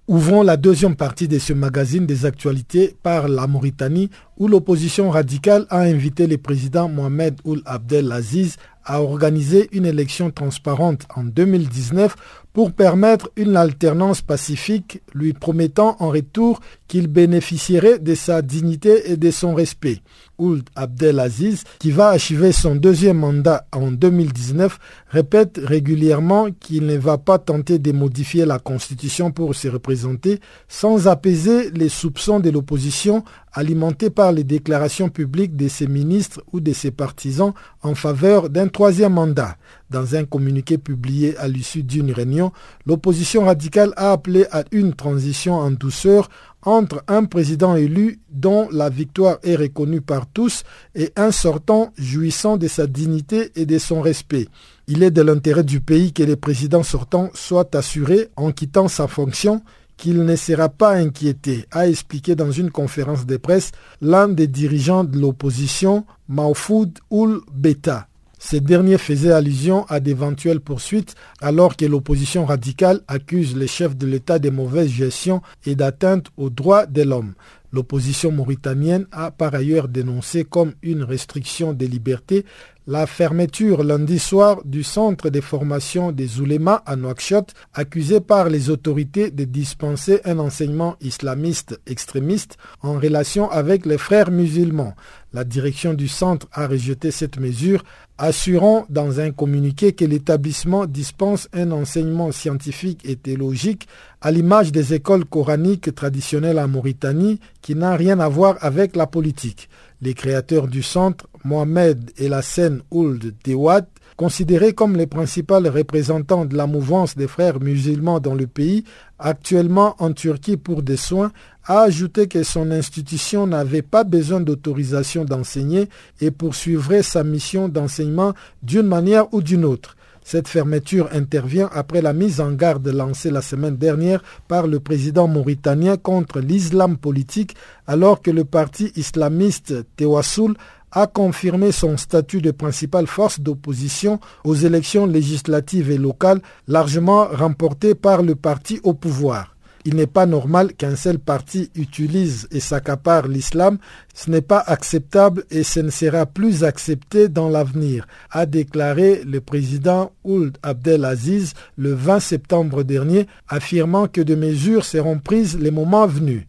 Ouvrons la deuxième partie de ce magazine des actualités par la Mauritanie où l'opposition radicale a invité le président Mohamed Ould Abdel Aziz à organiser une élection transparente en 2019 pour permettre une alternance pacifique, lui promettant en retour qu'il bénéficierait de sa dignité et de son respect. Ould Abdelaziz, qui va achever son deuxième mandat en 2019, répète régulièrement qu'il ne va pas tenter de modifier la constitution pour se représenter sans apaiser les soupçons de l'opposition alimentés par les déclarations publiques de ses ministres ou de ses partisans en faveur d'un troisième mandat. Dans un communiqué publié à l'issue d'une réunion, l'opposition radicale a appelé à une transition en douceur entre un président élu dont la victoire est reconnue par tous et un sortant jouissant de sa dignité et de son respect. Il est de l'intérêt du pays que le président sortant soit assuré en quittant sa fonction qu'il ne sera pas inquiété, a expliqué dans une conférence de presse l'un des dirigeants de l'opposition, Mahfoud Oul Beta. Ce dernier faisait allusion à d'éventuelles poursuites alors que l'opposition radicale accuse les chefs de l'État de mauvaise gestion et d'atteinte aux droits de l'homme. L'opposition mauritanienne a par ailleurs dénoncé comme une restriction des libertés la fermeture lundi soir du centre de formation des oulémas à Nouakchott, accusé par les autorités de dispenser un enseignement islamiste extrémiste en relation avec les frères musulmans. La direction du centre a rejeté cette mesure, assurant dans un communiqué que l'établissement dispense un enseignement scientifique et théologique à l'image des écoles coraniques traditionnelles en Mauritanie qui n'a rien à voir avec la politique. Les créateurs du centre, Mohamed et Ould Dewad, considérés comme les principaux représentants de la mouvance des frères musulmans dans le pays, actuellement en Turquie pour des soins, a ajouté que son institution n'avait pas besoin d'autorisation d'enseigner et poursuivrait sa mission d'enseignement d'une manière ou d'une autre. Cette fermeture intervient après la mise en garde lancée la semaine dernière par le président mauritanien contre l'islam politique alors que le parti islamiste Tewassoul a confirmé son statut de principale force d'opposition aux élections législatives et locales largement remportées par le parti au pouvoir. Il n'est pas normal qu'un seul parti utilise et s'accapare l'islam. Ce n'est pas acceptable et ce ne sera plus accepté dans l'avenir, a déclaré le président Ould Abdelaziz le 20 septembre dernier, affirmant que des mesures seront prises les moments venus.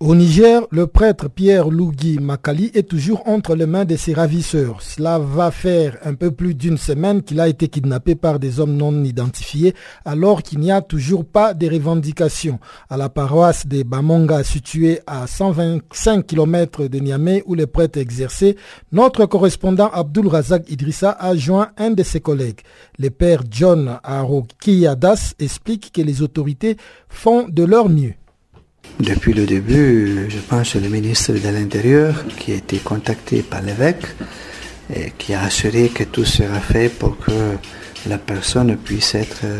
Au Niger, le prêtre Pierre Lougui Makali est toujours entre les mains de ses ravisseurs. Cela va faire un peu plus d'une semaine qu'il a été kidnappé par des hommes non identifiés alors qu'il n'y a toujours pas de revendications. À la paroisse de Bamonga située à 125 km de Niamey où le prêtre exerçait, notre correspondant Abdul Razak Idrissa a joint un de ses collègues. Le père John Arokiadas explique que les autorités font de leur mieux. Depuis le début, je pense le ministre de l'Intérieur qui a été contacté par l'évêque et qui a assuré que tout sera fait pour que la personne puisse être euh,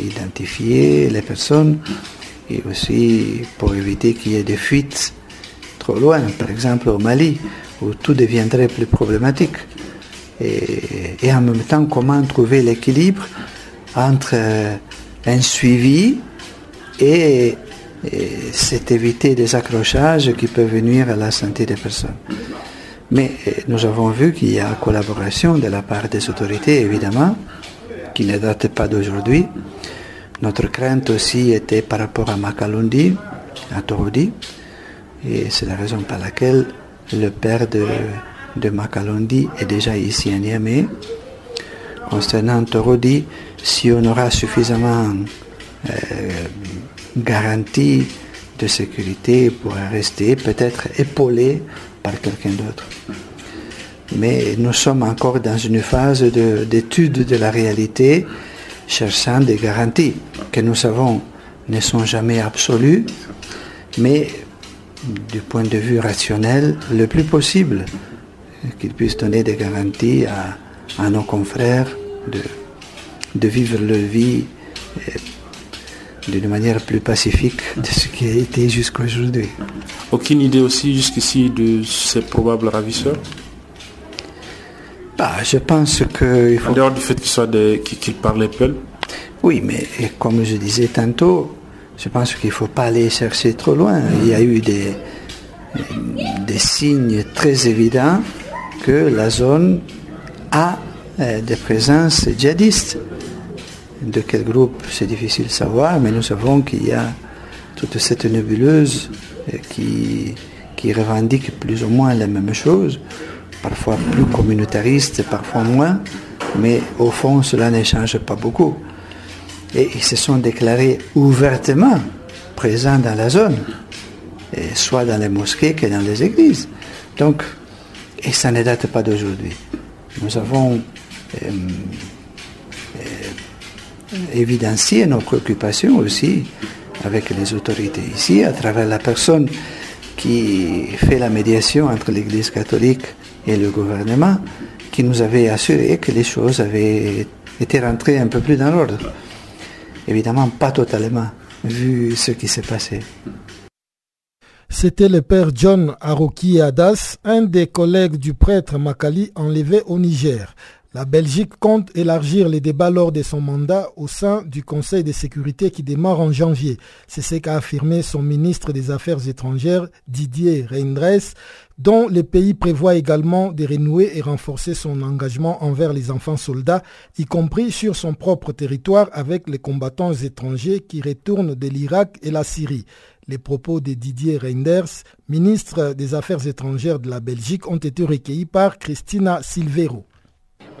identifiée, les personnes, et aussi pour éviter qu'il y ait des fuites trop loin, par exemple au Mali, où tout deviendrait plus problématique. Et, et en même temps, comment trouver l'équilibre entre euh, un suivi et c'est éviter des accrochages qui peuvent venir à la santé des personnes. Mais euh, nous avons vu qu'il y a collaboration de la part des autorités, évidemment, qui ne date pas d'aujourd'hui. Notre crainte aussi était par rapport à Makalundi, à Torodi, et c'est la raison par laquelle le père de, de Makalundi est déjà ici à Niamey. Concernant Torodi, si on aura suffisamment euh, garantie de sécurité pour rester, peut-être épaulé par quelqu'un d'autre. Mais nous sommes encore dans une phase d'étude de, la réalité, cherchant des garanties que nous savons ne sont jamais absolues, mais du point de vue rationnel, le plus possible, qu'ils puissent donner des garanties à, nos confrères de, de vivre leur vie d'une manière plus pacifique de ce qui a été jusqu'à aujourd'hui. Aucune idée aussi jusqu'ici de ces probables ravisseurs? Bah, Je pense que... En dehors du fait qu'ils qu'ils parlent peu Oui, mais comme je disais tantôt, je pense qu'il ne faut pas aller chercher trop loin. Il y a eu des, des signes très évidents que la zone a euh, des présences djihadistes. De quel groupe, c'est difficile de savoir, mais nous savons qu'il y a toute cette nébuleuse euh, qui, qui revendique plus ou moins la même chose, parfois plus communautariste, parfois moins, mais au fond, cela ne change pas beaucoup. Et ils se sont déclarés ouvertement présents dans la zone, soit dans les mosquées que dans les églises. Donc, et ça ne date pas d'aujourd'hui. Nous avons euh, évidencier nos préoccupations aussi avec les autorités ici, à travers la personne qui fait la médiation entre l'Église catholique et le gouvernement, qui nous avait assuré que les choses avaient été rentrées un peu plus dans l'ordre. Évidemment, pas totalement, vu ce qui s'est passé. C'était le père John Aroki Adas, un des collègues du prêtre Makali enlevé au Niger. La Belgique compte élargir les débats lors de son mandat au sein du Conseil de sécurité qui démarre en janvier. C'est ce qu'a affirmé son ministre des Affaires étrangères, Didier Reindres, dont le pays prévoit également de renouer et renforcer son engagement envers les enfants soldats, y compris sur son propre territoire avec les combattants étrangers qui retournent de l'Irak et la Syrie. Les propos de Didier Reinders, ministre des Affaires étrangères de la Belgique, ont été recueillis par Christina Silvero.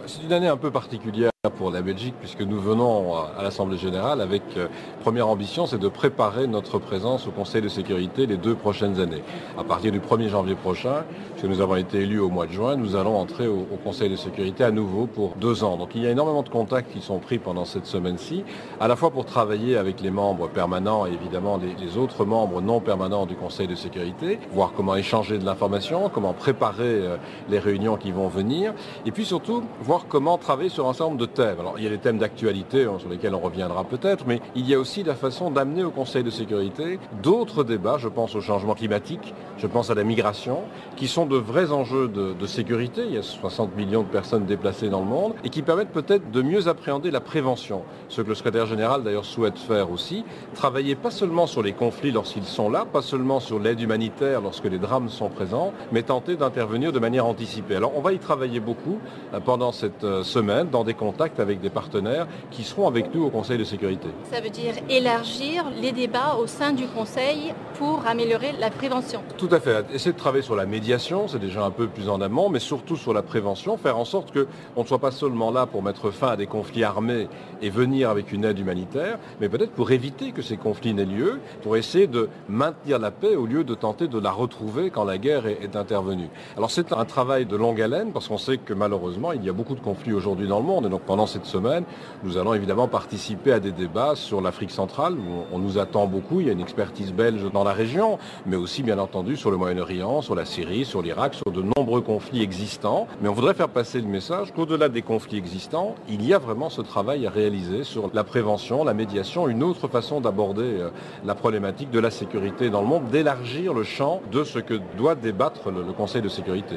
C'est une année un peu particulière pour la Belgique puisque nous venons à l'Assemblée générale avec euh, première ambition, c'est de préparer notre présence au Conseil de sécurité les deux prochaines années. À partir du 1er janvier prochain, puisque nous avons été élus au mois de juin, nous allons entrer au, Conseil de sécurité à nouveau pour deux ans. Donc il y a énormément de contacts qui sont pris pendant cette semaine-ci, à la fois pour travailler avec les membres permanents et évidemment les, autres membres non permanents du Conseil de sécurité, voir comment échanger de l'information, comment préparer euh, les réunions qui vont venir, et puis surtout voir comment travailler sur un certain nombre alors, il y a des thèmes d'actualité hein, sur lesquels on reviendra peut-être, mais il y a aussi la façon d'amener au Conseil de sécurité d'autres débats. Je pense au changement climatique, je pense à la migration, qui sont de vrais enjeux de, de sécurité. Il y a 60 millions de personnes déplacées dans le monde et qui permettent peut-être de mieux appréhender la prévention. Ce que le secrétaire général d'ailleurs souhaite faire aussi, travailler pas seulement sur les conflits lorsqu'ils sont là, pas seulement sur l'aide humanitaire lorsque les drames sont présents, mais tenter d'intervenir de manière anticipée. Alors on va y travailler beaucoup euh, pendant cette euh, semaine dans des avec des partenaires qui seront avec nous au Conseil de sécurité. Ça veut dire élargir les débats au sein du Conseil pour améliorer la prévention. Tout à fait. Essayer de travailler sur la médiation, c'est déjà un peu plus en amont, mais surtout sur la prévention, faire en sorte qu'on ne soit pas seulement là pour mettre fin à des conflits armés et venir avec une aide humanitaire, mais peut-être pour éviter que ces conflits n'aient lieu, pour essayer de maintenir la paix au lieu de tenter de la retrouver quand la guerre est, est intervenue. Alors c'est un travail de longue haleine parce qu'on sait que malheureusement il y a beaucoup de conflits aujourd'hui dans le monde et donc pendant cette semaine, nous allons évidemment participer à des débats sur l'Afrique centrale, où on nous attend beaucoup. Il y a une expertise belge dans la région, mais aussi bien entendu sur le Moyen-Orient, sur la Syrie, sur l'Irak, sur de nombreux conflits existants. Mais on voudrait faire passer le message qu'au-delà des conflits existants, il y a vraiment ce travail à réaliser sur la prévention, la médiation, une autre façon d'aborder euh, la problématique de la sécurité dans le monde, d'élargir le champ de ce que doit débattre le Conseil de sécurité.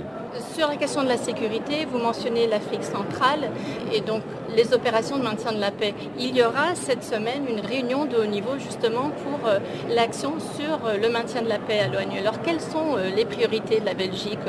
Sur la question de la sécurité, vous mentionnez l'Afrique centrale et donc les opérations de maintien de la paix. Il y aura cette semaine une réunion de haut niveau justement pour euh, l'action sur euh, le maintien de la paix à l'ONU. Alors quelles sont euh, les priorités de la Belgique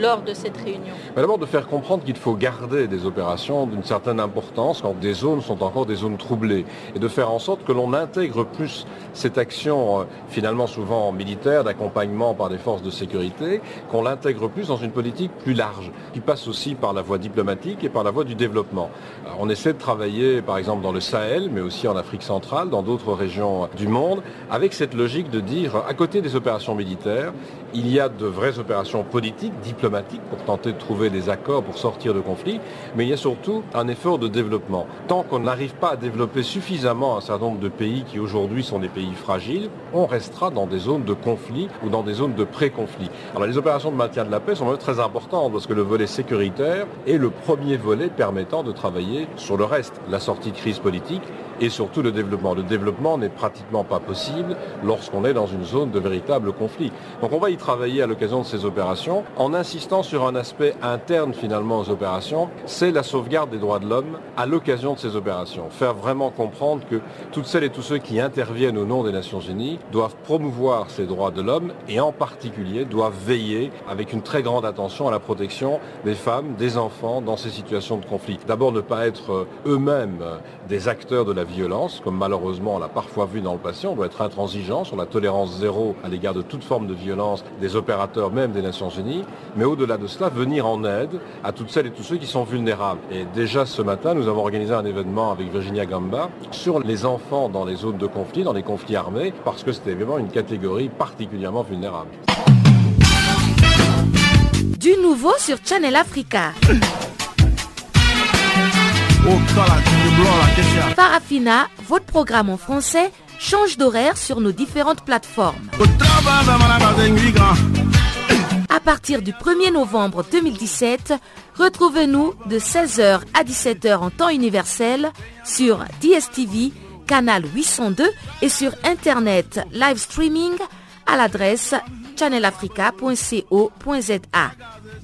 lors de cette réunion? D'abord de faire comprendre qu'il faut garder des opérations d'une certaine importance quand des zones sont encore des zones troublées et de faire en sorte que l'on intègre plus cette action finalement souvent militaire d'accompagnement par des forces de sécurité, qu'on l'intègre plus dans une politique plus large qui passe aussi par la voie diplomatique et par la voie du développement on essaie de travailler, par exemple, dans le Sahel, mais aussi en Afrique centrale, dans d'autres régions du monde, avec cette logique de dire, à côté des opérations militaires, il y a de vraies opérations politiques, diplomatiques, pour tenter de trouver des accords pour sortir de conflits, mais il y a surtout un effort de développement. Tant qu'on n'arrive pas à développer suffisamment un certain nombre de pays qui aujourd'hui sont des pays fragiles, on restera dans des zones de conflit ou dans des zones de pré-conflit. Alors les opérations de maintien de la paix sont très importantes parce que le volet sécuritaire est le premier volet permettant de travailler sur le reste, la sortie de crise politique et surtout le développement. Le développement n'est pratiquement pas possible lorsqu'on est dans une zone de véritable conflit. Donc on va y travailler à l'occasion de ces opérations en insistant sur un aspect interne finalement aux opérations, c'est la sauvegarde des droits de l'homme à l'occasion de ces opérations. Faire vraiment comprendre que toutes celles et tous ceux qui interviennent au nom des Nations Unies doivent promouvoir ces droits de l'homme et en particulier doivent veiller avec une très grande attention à la protection des femmes, des enfants dans ces situations de conflit. D'abord ne pas être euh, eux-mêmes des acteurs de la violence, comme malheureusement on l'a parfois vu dans le passé. On doit être intransigeant sur la tolérance zéro à l'égard de toute forme de violence des opérateurs même des Nations Unies, mais au-delà de cela, venir en aide à toutes celles et tous ceux qui sont vulnérables. Et déjà ce matin, nous avons organisé un événement avec Virginia Gamba sur les enfants dans les zones de conflit, dans les conflits armés, parce que c'était vraiment une catégorie particulièrement vulnérable. Du nouveau sur Channel Africa. Farafina, votre programme en français, change d'horaire sur nos différentes plateformes. À partir du 1er novembre 2017, retrouvez-nous de 16h à 17h en temps universel sur DSTV canal 802 et sur Internet live streaming à l'adresse channelafrica.co.za.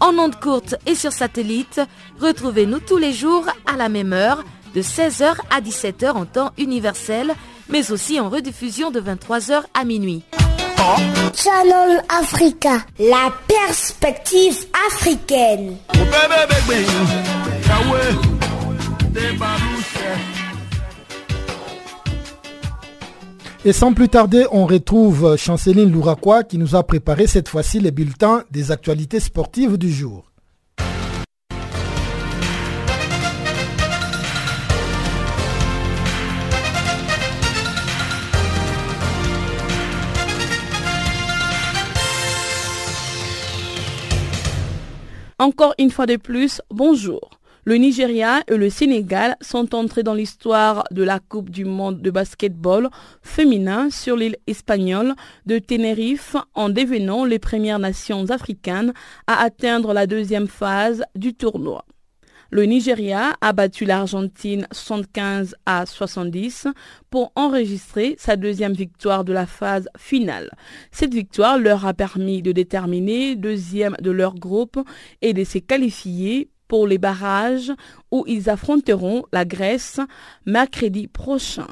En ondes courtes et sur satellite, retrouvez-nous tous les jours à la même heure de 16h à 17h en temps universel, mais aussi en rediffusion de 23h à minuit. Channel Africa, la perspective africaine. Et sans plus tarder, on retrouve Chanceline Louraquois qui nous a préparé cette fois-ci les bulletins des actualités sportives du jour. Encore une fois de plus, bonjour. Le Nigeria et le Sénégal sont entrés dans l'histoire de la Coupe du monde de basketball féminin sur l'île espagnole de Tenerife en devenant les premières nations africaines à atteindre la deuxième phase du tournoi. Le Nigeria a battu l'Argentine 75 à 70 pour enregistrer sa deuxième victoire de la phase finale. Cette victoire leur a permis de déterminer deuxième de leur groupe et de se qualifier pour les barrages où ils affronteront la Grèce mercredi prochain.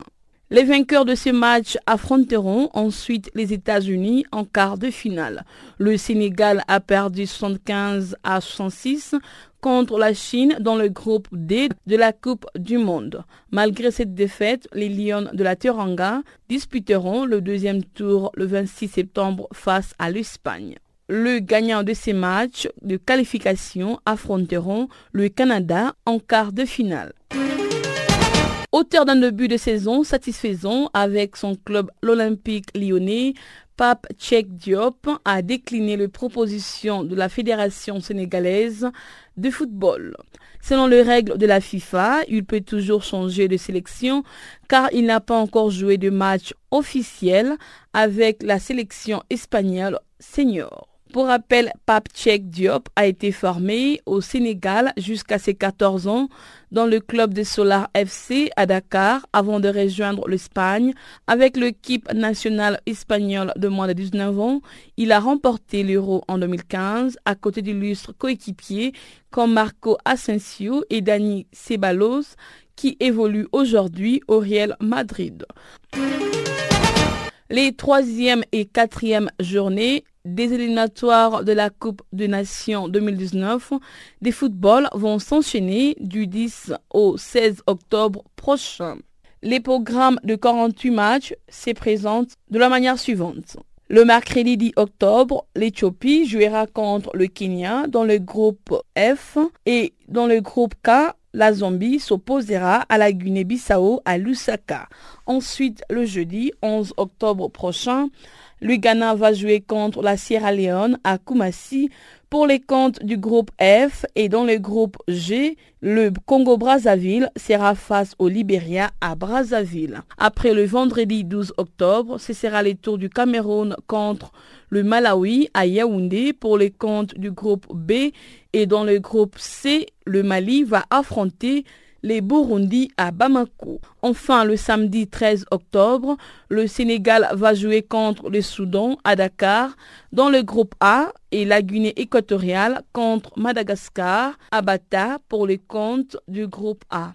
Les vainqueurs de ce match affronteront ensuite les États-Unis en quart de finale. Le Sénégal a perdu 75 à 66 contre la Chine dans le groupe D de la Coupe du Monde. Malgré cette défaite, les Lions de la Teranga disputeront le deuxième tour le 26 septembre face à l'Espagne. Le gagnant de ces matchs de qualification affronteront le Canada en quart de finale. Auteur d'un début de saison satisfaisant avec son club l'Olympique lyonnais, Pape Tchèque Diop a décliné les propositions de la Fédération sénégalaise de football. Selon les règles de la FIFA, il peut toujours changer de sélection car il n'a pas encore joué de match officiel avec la sélection espagnole senior. Pour rappel, Pape Tchèque Diop a été formé au Sénégal jusqu'à ses 14 ans dans le club de Solar FC à Dakar avant de rejoindre l'Espagne. Avec l'équipe nationale espagnole de moins de 19 ans, il a remporté l'Euro en 2015 à côté d'illustres coéquipiers comme Marco Asensio et Dani Ceballos qui évoluent aujourd'hui au Real Madrid. Les troisième et quatrième journées des éliminatoires de la Coupe des Nations 2019 des football vont s'enchaîner du 10 au 16 octobre prochain. Les programmes de 48 matchs se présentent de la manière suivante. Le mercredi 10 octobre, l'Éthiopie jouera contre le Kenya dans le groupe F et dans le groupe K, la Zambie s'opposera à la Guinée-Bissau à Lusaka. Ensuite, le jeudi 11 octobre prochain, le Ghana va jouer contre la Sierra Leone à Kumasi pour les comptes du groupe F et dans le groupe G, le Congo-Brazzaville sera face au Libéria à Brazzaville. Après le vendredi 12 octobre, ce sera le tour du Cameroun contre le Malawi à Yaoundé pour les comptes du groupe B et dans le groupe C, le Mali va affronter les Burundi à Bamako. Enfin, le samedi 13 octobre, le Sénégal va jouer contre le Soudan à Dakar dans le groupe A et la Guinée équatoriale contre Madagascar à Bata pour les comptes du groupe A.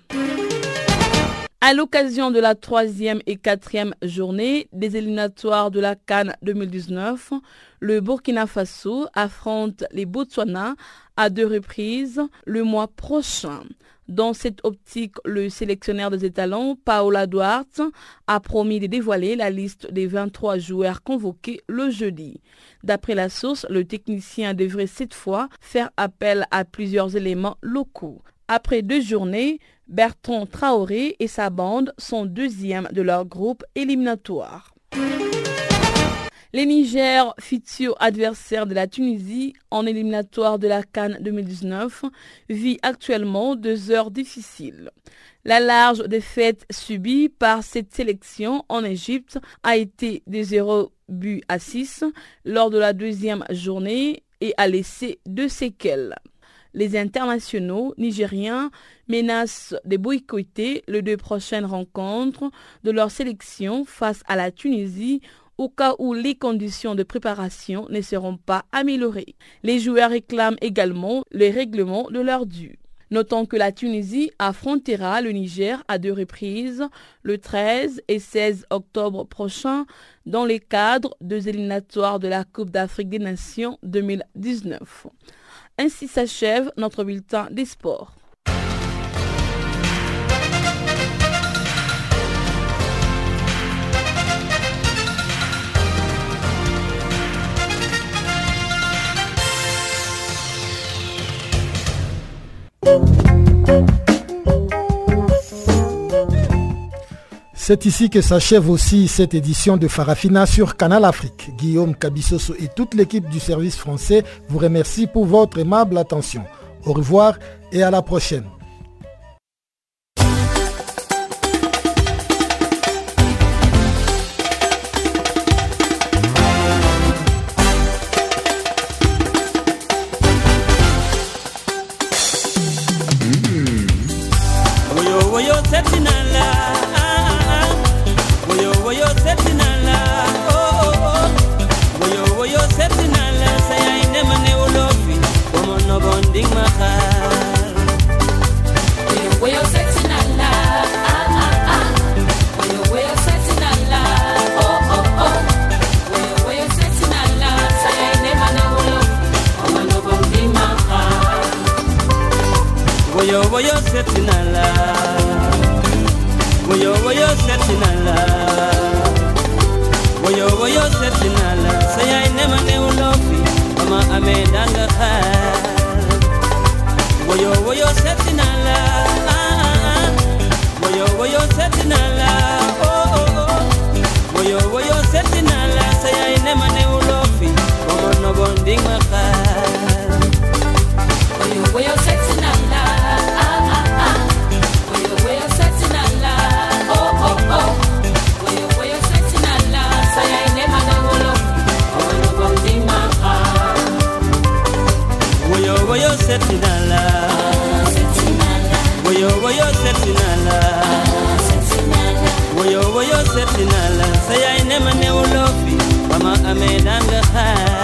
À l'occasion de la troisième et quatrième journée des éliminatoires de la Cannes 2019, le Burkina Faso affronte les Botswana à deux reprises le mois prochain. Dans cette optique, le sélectionneur des étalons, Paola Duarte, a promis de dévoiler la liste des 23 joueurs convoqués le jeudi. D'après la source, le technicien devrait cette fois faire appel à plusieurs éléments locaux. Après deux journées, Bertrand Traoré et sa bande sont deuxièmes de leur groupe éliminatoire. Les Niger, futur adversaire de la Tunisie en éliminatoire de la Cannes 2019, vit actuellement deux heures difficiles. La large défaite subie par cette sélection en Égypte a été de 0 but à 6 lors de la deuxième journée et a laissé deux séquelles. Les internationaux nigériens menacent de boycotter les deux prochaines rencontres de leur sélection face à la Tunisie au cas où les conditions de préparation ne seront pas améliorées. Les joueurs réclament également les règlements de leur dû. Notons que la Tunisie affrontera le Niger à deux reprises, le 13 et 16 octobre prochain, dans les cadres des éliminatoires de la Coupe d'Afrique des Nations 2019. Ainsi s'achève notre bulletin des sports. C'est ici que s'achève aussi cette édition de Farafina sur Canal Afrique. Guillaume Cabissoso et toute l'équipe du service français vous remercie pour votre aimable attention. Au revoir et à la prochaine. Woyo woyo setinala. Woyo woyo setinala. Woyo woyo setinala. Say I never knew love Mama amendanga Woyo woyo setinala. Woyo woyo setinala. Oh oh oh. Woyo woyo setinala. Say I never knew love Mama no bonding maka Woyo woyo setinala. septinala woyo woyo septinala woyo woyo septinala saya ine mane ulofi mama amedanga hai